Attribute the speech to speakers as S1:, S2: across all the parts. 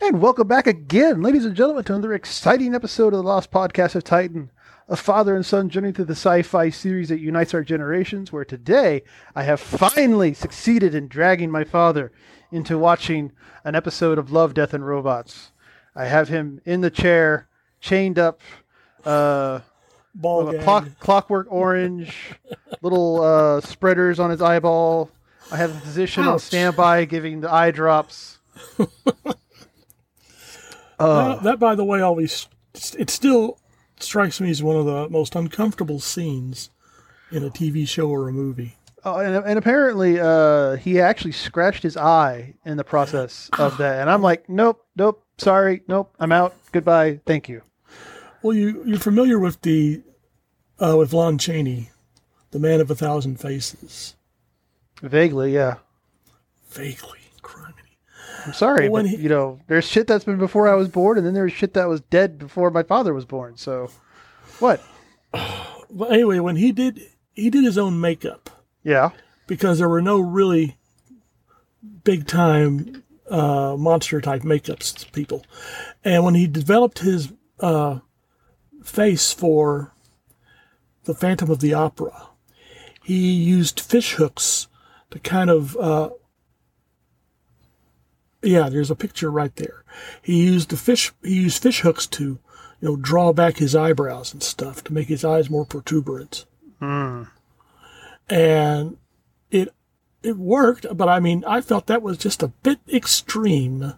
S1: And welcome back again, ladies and gentlemen, to another exciting episode of the Lost Podcast of Titan, a father and son journey through the sci fi series that unites our generations. Where today I have finally succeeded in dragging my father into watching an episode of Love, Death, and Robots. I have him in the chair, chained up, uh,
S2: Ball
S1: a clock, clockwork orange, little uh, spreaders on his eyeball. I have a physician on standby giving the eye drops. Uh,
S2: that, that, by the way, always it still strikes me as one of the most uncomfortable scenes in a TV show or a movie.
S1: Oh, and, and apparently, uh, he actually scratched his eye in the process of that. And I'm like, nope, nope, sorry, nope, I'm out. Goodbye, thank you.
S2: Well, you you're familiar with the uh, with Lon Chaney, the man of a thousand faces.
S1: Vaguely, yeah.
S2: Vaguely.
S1: I'm sorry, but
S2: he-
S1: you know, there's shit that's been before I was born, and then there's shit that was dead before my father was born. So, what?
S2: But anyway, when he did he did his own makeup
S1: Yeah,
S2: because there were no really big time uh, monster type makeups people, and when he developed his uh, face for the Phantom of the Opera, he used fish hooks to kind of uh, yeah. There's a picture right there. He used the fish. He used fish hooks to you know draw back his eyebrows and stuff to make his eyes more protuberant and it it worked. But I mean, I felt that was just a bit extreme,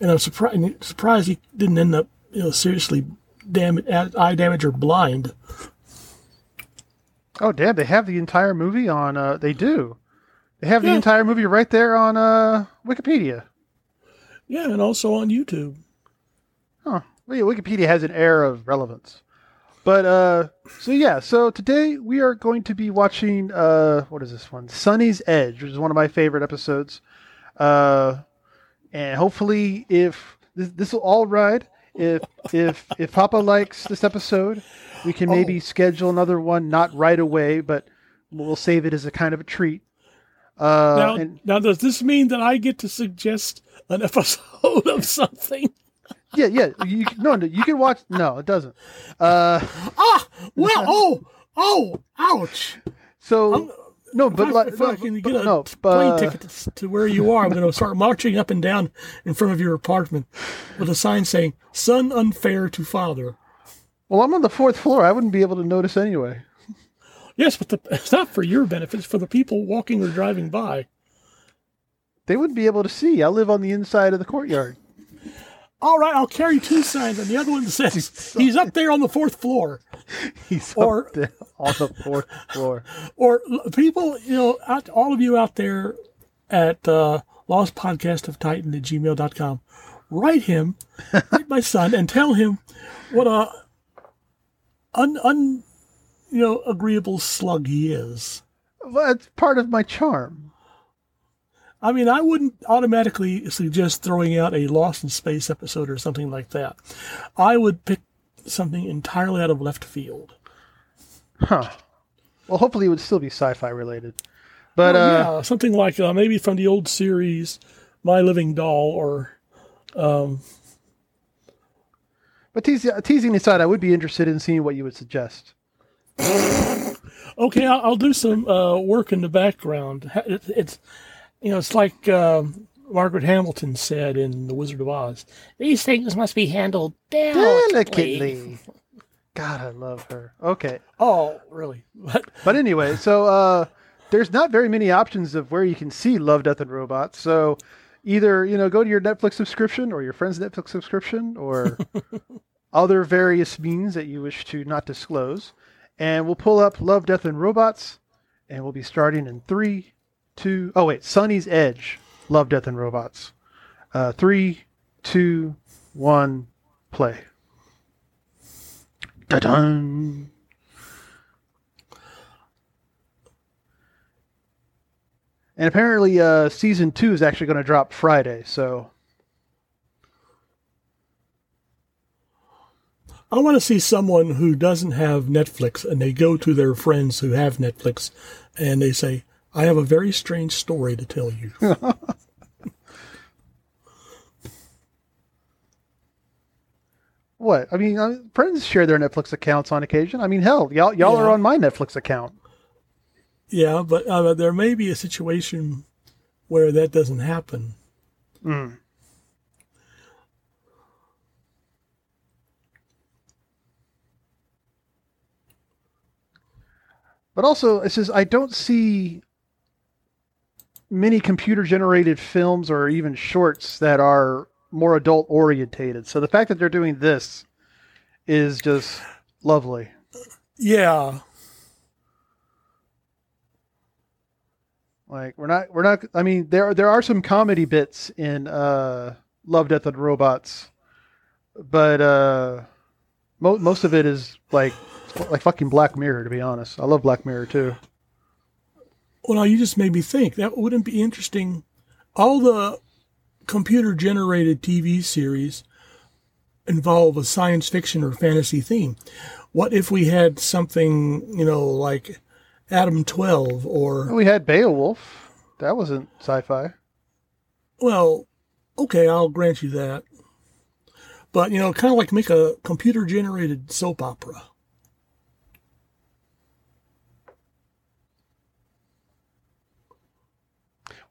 S2: and I'm surprised surprised he didn't end up you know seriously damage eye damage or blind.
S1: Oh damn! They have the entire movie on. Uh, they do. They have the entire movie right there on uh, Wikipedia.
S2: Yeah, and also on YouTube.
S1: Huh. Well, yeah, Wikipedia has an air of relevance. But uh, so yeah, so today we are going to be watching uh, what is this one? Sonnie's Edge, which is one of my favorite episodes. Uh, and hopefully, if this this will all ride, if if if Papa likes this episode, we can maybe schedule another one, not right away, but we'll save it as a kind of a treat. Uh,
S2: Now,
S1: and
S2: now, does this mean that I get to suggest an episode of something?
S1: yeah, yeah, you, no, no, you can watch. No, it doesn't. Uh,
S2: Ah, well, oh, oh, ouch!
S1: so no, but
S2: if,
S1: like,
S2: if
S1: no,
S2: I can
S1: but-
S2: get a
S1: no,
S2: t-
S1: but,
S2: plane ticket to, to where you are, I'm going to start marching up and down in front of your apartment with a sign saying "Son unfair to father."
S1: Well, I'm on the fourth floor. I wouldn't be able to notice anyway.
S2: Yes, but the, it's not for your benefit; it's for the people walking or driving by.
S1: They wouldn't be able to see. I live on the inside of the courtyard.
S2: All right, I'll carry two signs, and the other one says he's up there on the fourth floor.
S1: He's
S2: Or-
S1: up there on the fourth floor.
S2: Or people, you know, out, all of you out there at uh, titan at gmail.com, write him, write my son, and tell him what a un, un you know, agreeable slug he is.
S1: Well, that's part of my charm.
S2: I mean, I wouldn't automatically suggest throwing out a Lost in Space episode or something like that. I would pick something entirely out of left field.
S1: Huh. Well, hopefully it would still be sci-fi related. But
S2: Oh,
S1: uh,
S2: yeah, something like uh, maybe from the old series, My Living Doll, or
S1: but teasing, teasing aside, I would be interested in seeing what you would suggest.
S2: Okay, I'll, I'll do some uh, work in the background. It- It's you know, it's like um Margaret Hamilton said in The Wizard of Oz. These things must be handled delicately.
S1: Delicately. God, I love her. Okay.
S2: Oh, really? But
S1: But anyway, so uh, there's not very many options of where you can see Love, Death, and Robots. So either you know go to your Netflix subscription or your friend's Netflix subscription or other various means that you wish to not disclose, and we'll pull up Love, Death, and Robots, and we'll be starting in three, two. Oh wait, Sonnie's Edge, Love, Death, and Robots. Uh, three, two, one, play. Da-dun. And apparently, uh, season two is actually going to drop Friday. So,
S2: I want to see someone who doesn't have Netflix and they go to their friends who have Netflix and they say, I have a very strange story to tell you.
S1: What? I mean, uh, friends share their Netflix accounts on occasion. I mean, hell, y'all y'all
S2: Yeah.
S1: are on my Netflix account.
S2: Yeah, but uh, there may be a situation where that doesn't happen.
S1: Mm. But also, it says I don't see many computer generated films or even shorts that are more adult orientated. So the fact that they're doing this is just lovely.
S2: Yeah,
S1: Like we're not we're not I mean there there are some comedy bits in uh Love Death and Robots. But uh mo- most of it is like like fucking Black Mirror to be honest. I love Black Mirror too.
S2: Well, now you just made me think that wouldn't be interesting. All the computer generated TV series involve a science fiction or fantasy theme. What if we had something, you know, like Adam 12 or,
S1: We had Beowulf. That wasn't sci-fi.
S2: well, okay, I'll grant you that. But, you know, kind of like make a computer generated soap opera.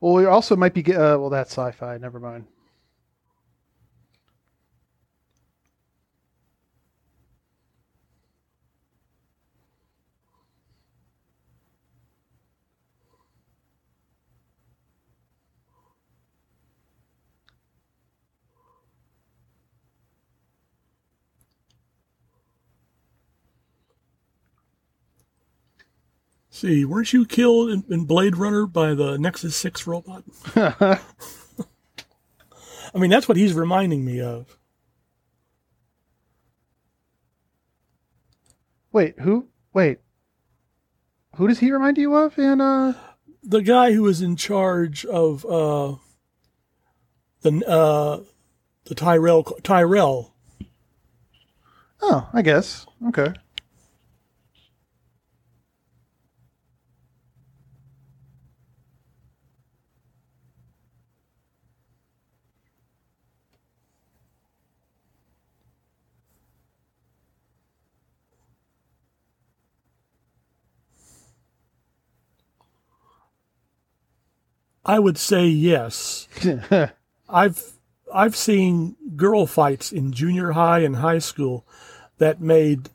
S1: Well, we also might be. Uh, well, that's sci-fi. Never mind.
S2: See, weren't you killed in, in Blade Runner by the Nexus 6 robot? I mean, that's what he's reminding me of.
S1: Wait, who? Wait, who does he remind you of? In uh,
S2: the guy who was in charge of uh, the uh, the Tyrell Tyrell.
S1: oh, I guess. Okay.
S2: I would say yes. I've I've seen girl fights in junior high and high school that made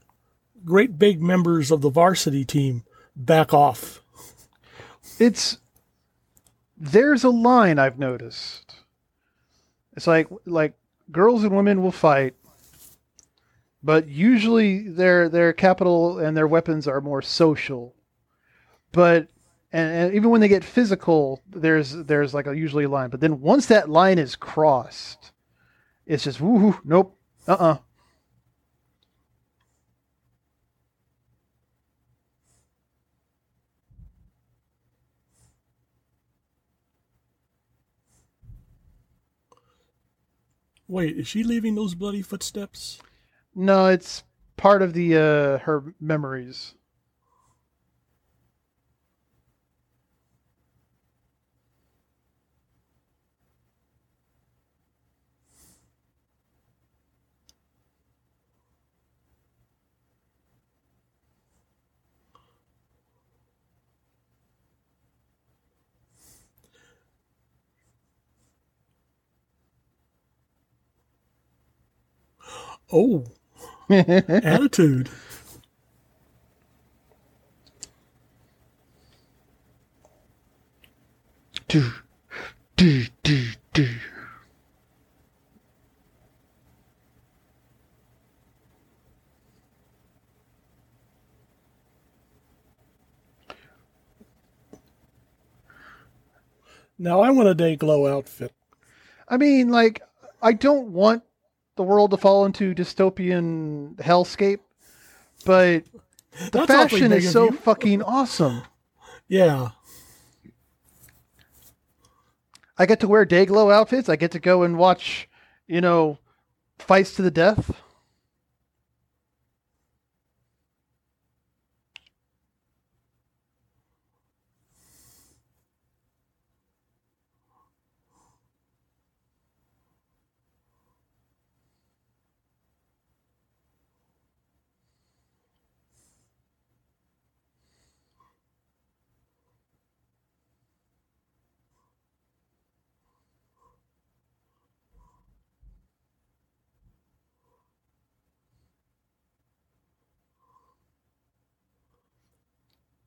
S2: great big members of the varsity team back off.
S1: it's there's a line I've noticed. It's like like girls and women will fight, but usually their their capital and their weapons are more social. But and, and even when they get physical, there's there's like a usually a line. But then once that line is crossed, it's just woohoo, nope, uh uh
S2: Wait, is she leaving those bloody footsteps?
S1: No, it's part of the uh her memories.
S2: Oh, attitude.
S1: do, do, do, do.
S2: Now I want a day glow outfit.
S1: I mean, like, I don't want the world to fall into dystopian hellscape, but the
S2: That's
S1: fashion is so fucking awesome.
S2: Yeah.
S1: I get to wear Dayglow outfits. I get to go and watch, you know, fights to the death.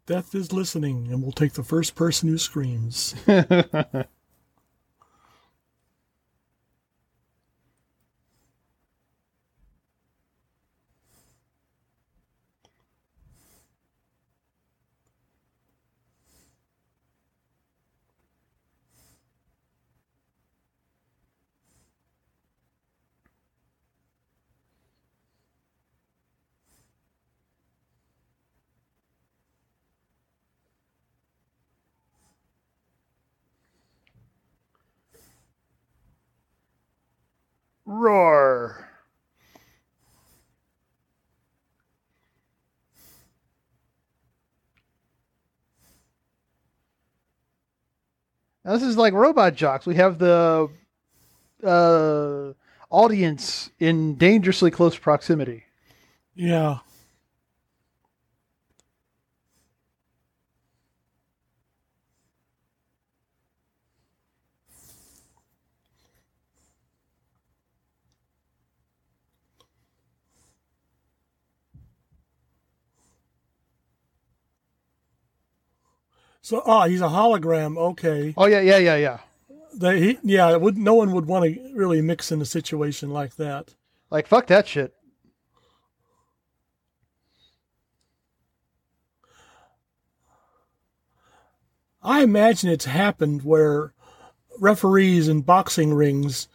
S2: Death is listening and will take the first person who screams.
S1: Roar. Now, this is like Robot Jox. We have the uh, audience in dangerously close proximity.
S2: Yeah. So, ah, he's a hologram. Okay.
S1: Oh yeah, yeah, yeah, yeah.
S2: They, he, yeah, would no one would want to really mix in a situation like that.
S1: Like fuck that shit.
S2: I imagine it's happened where referees in boxing rings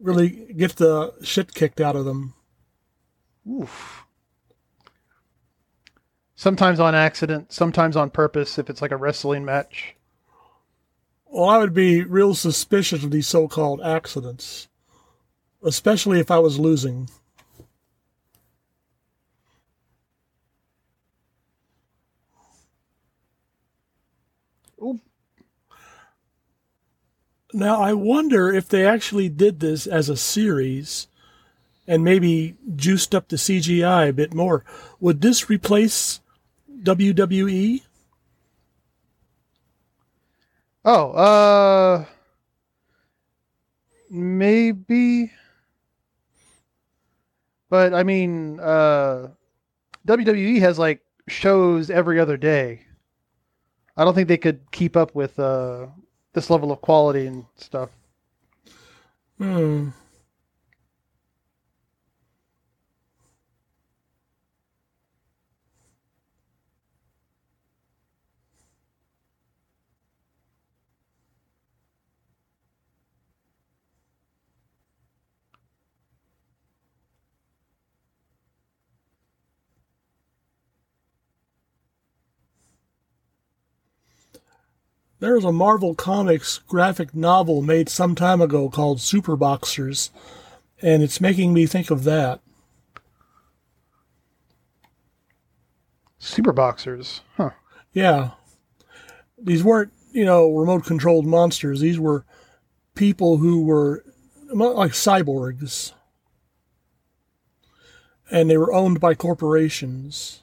S2: really get the shit kicked out of them.
S1: Oof. Sometimes on accident, sometimes on purpose if it's like a wrestling match.
S2: Well, I would be real suspicious of these so called accidents, especially if I was losing. Now, I wonder if they actually did this as a series and maybe juiced up the CGI a bit more. Would this replace WWE?
S1: Oh, uh maybe but I mean uh WWE has like shows every other day. I don't think they could keep up with uh this level of quality and stuff.
S2: Hmm. There's a Marvel Comics graphic novel made some time ago called Super Boxers, and it's making me think of that.
S1: Super boxers. Huh.
S2: Yeah. These weren't, you know, remote controlled monsters. These were people who were like cyborgs. And they were owned by corporations.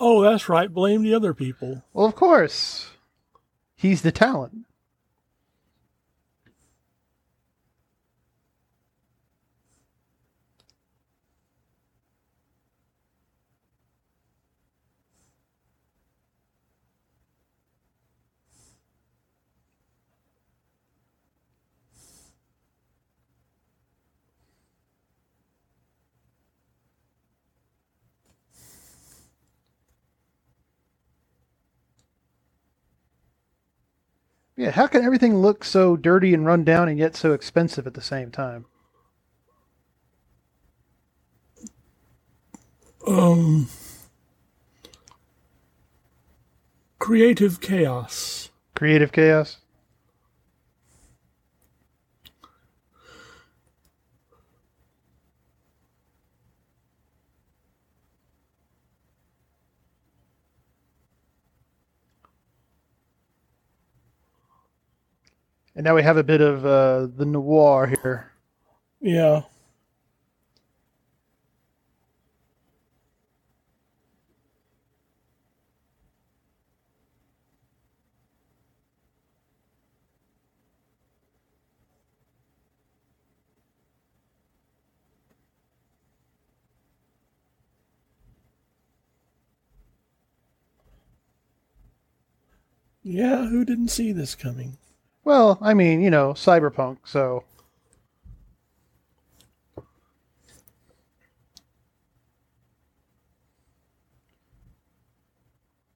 S2: oh, that's right. Blame the other people.
S1: well, of course. He's the talent. Yeah, how can everything look so dirty and run down and yet so expensive at the same time?
S2: Um, creative chaos.
S1: Creative chaos. And now we have a bit of uh, the noir here.
S2: Yeah. Yeah, who didn't see this coming?
S1: Well, I mean, you know, cyberpunk, so.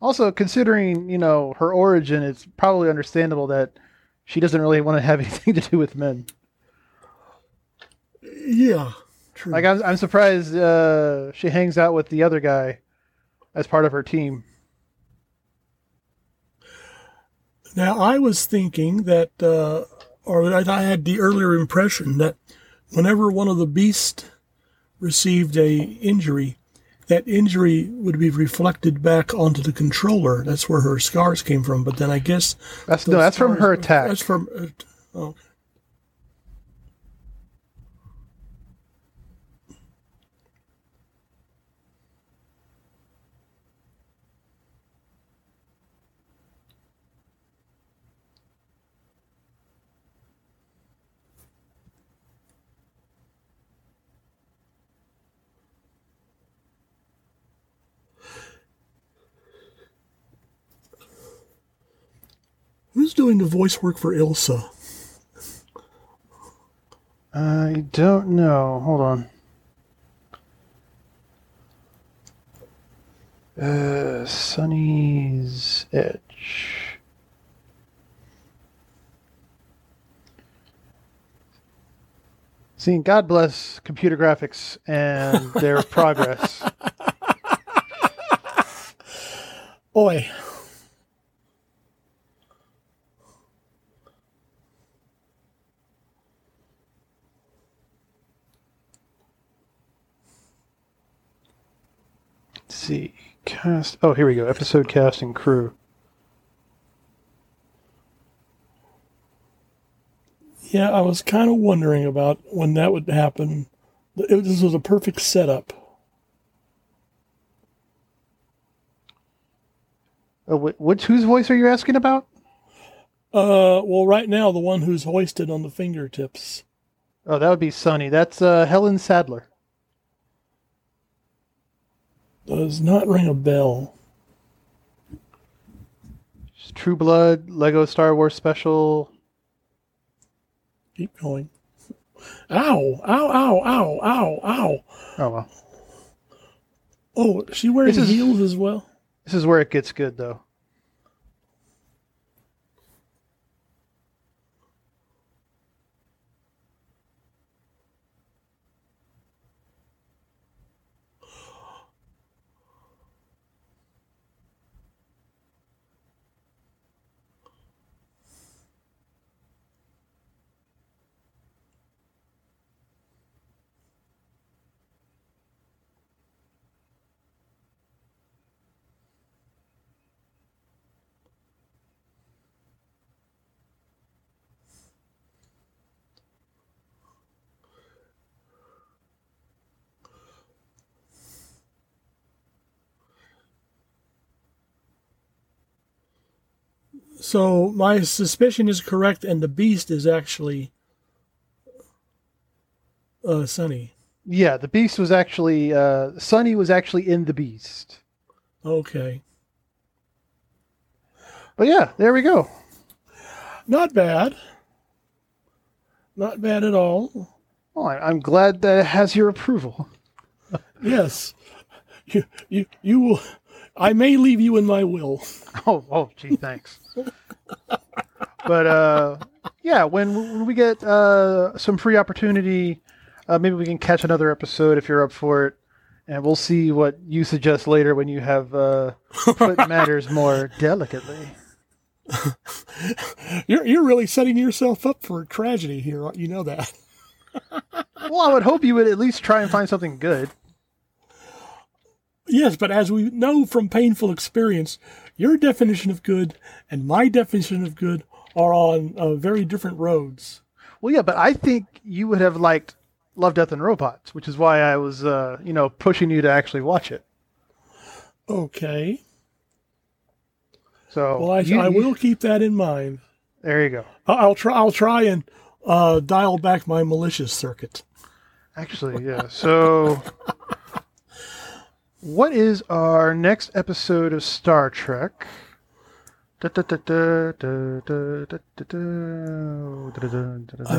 S1: Also, considering, you know, her origin, it's probably understandable that she doesn't really want to have anything to do with men.
S2: Yeah, true.
S1: Like, I'm, I'm surprised uh, she hangs out with the other guy as part of her team.
S2: Now, I was thinking that, uh, or I I had the earlier impression that whenever one of the beasts received a injury, that injury would be reflected back onto the controller. That's where her scars came from. But then I guess
S1: That's no, that's from her attack.
S2: That's from. Uh, oh, who's doing the voice work for Ilsa?
S1: I don't know. Hold on. Uh, Sonnie's Edge. See, God bless computer graphics and their progress.
S2: Oi.
S1: See. Cast. Oh, here we go. Episode cast and crew.
S2: Yeah, I was kind of wondering about when that would happen. It, this was a perfect setup.
S1: Oh, wh- which whose voice are you asking about?
S2: Uh, well, right now the one who's hoisted on the fingertips.
S1: Oh, that would be Sonnie. That's uh, Helen Sadler.
S2: Does not ring a bell.
S1: True Blood, Lego Star Wars Special.
S2: Keep going. Ow! Ow! Ow! Ow! Ow! Ow!
S1: Oh well.
S2: Oh, she wearing
S1: This is-
S2: heels as well?
S1: This is where it gets good, though.
S2: So my suspicion is correct, and the beast is actually uh, Sonnie.
S1: Yeah, the Beast was actually uh, Sonnie was actually in the Beast.
S2: Okay,
S1: But yeah, there we go.
S2: not bad. Not bad at all.
S1: Well, I'm glad that it has your approval.
S2: Yes, you you you will. I may leave you in my will.
S1: Oh, oh, gee, thanks. but uh, yeah, when when we get uh, some free opportunity, uh, maybe we can catch another episode if you're up for it, and we'll see what you suggest later when you have uh, put matters more delicately.
S2: You're you're really setting yourself up for tragedy here. You know that.
S1: Well, I would hope you would at least try and find something good.
S2: Yes, but as we know from painful experience, your definition of good and my definition of good are on uh, very different roads.
S1: Well, yeah, but I think you would have liked Love, Death, and Robots, which is why I was, uh, you know, pushing you to actually watch it.
S2: Okay.
S1: So,
S2: Well, I,
S1: you-
S2: I
S1: you-
S2: will keep that in mind.
S1: There you go.
S2: I'll try. I'll try and uh, dial back my malicious circuit.
S1: Actually, yeah. So, what is our next episode of Star Trek?
S2: I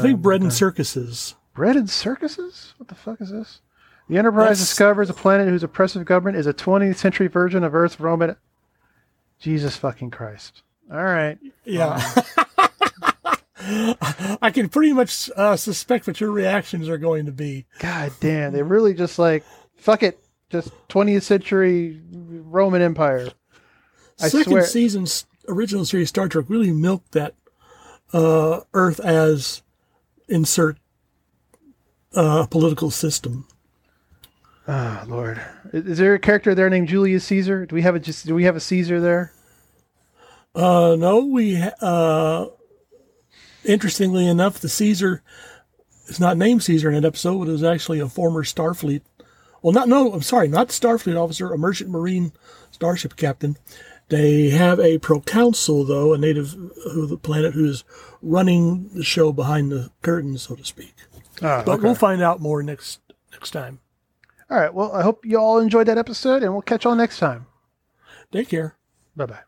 S2: think bread and circuses.
S1: Bread and circuses? What the fuck is this? The Enterprise
S2: That's-
S1: discovers a planet whose oppressive government is a 20th century version of Earth's Roman. Jesus fucking Christ. All right.
S2: Yeah. I can pretty much uh, suspect what your reactions are going to be.
S1: God damn. They really just like, fuck it. Just 20th century Roman Empire. I
S2: Second
S1: swear.
S2: season's original series Star Trek really milked that uh, Earth as insert uh, political system.
S1: Oh Lord, is there a character there named Julius Caesar? Do we have a just? Do we have a Caesar there?
S2: Uh, no, we. ha- Uh, interestingly enough, the Caesar is not named Caesar in that episode. It was actually a former Starfleet. Well, not no. I'm sorry, not Starfleet officer, a merchant marine starship captain. They have a proconsul, though, a native of the planet who is running the show behind the curtain, so to speak.
S1: Oh,
S2: But we'll find out more next next time.
S1: All right. Well, I hope you all enjoyed that episode, and we'll catch y'all next time.
S2: Take care.
S1: Bye bye.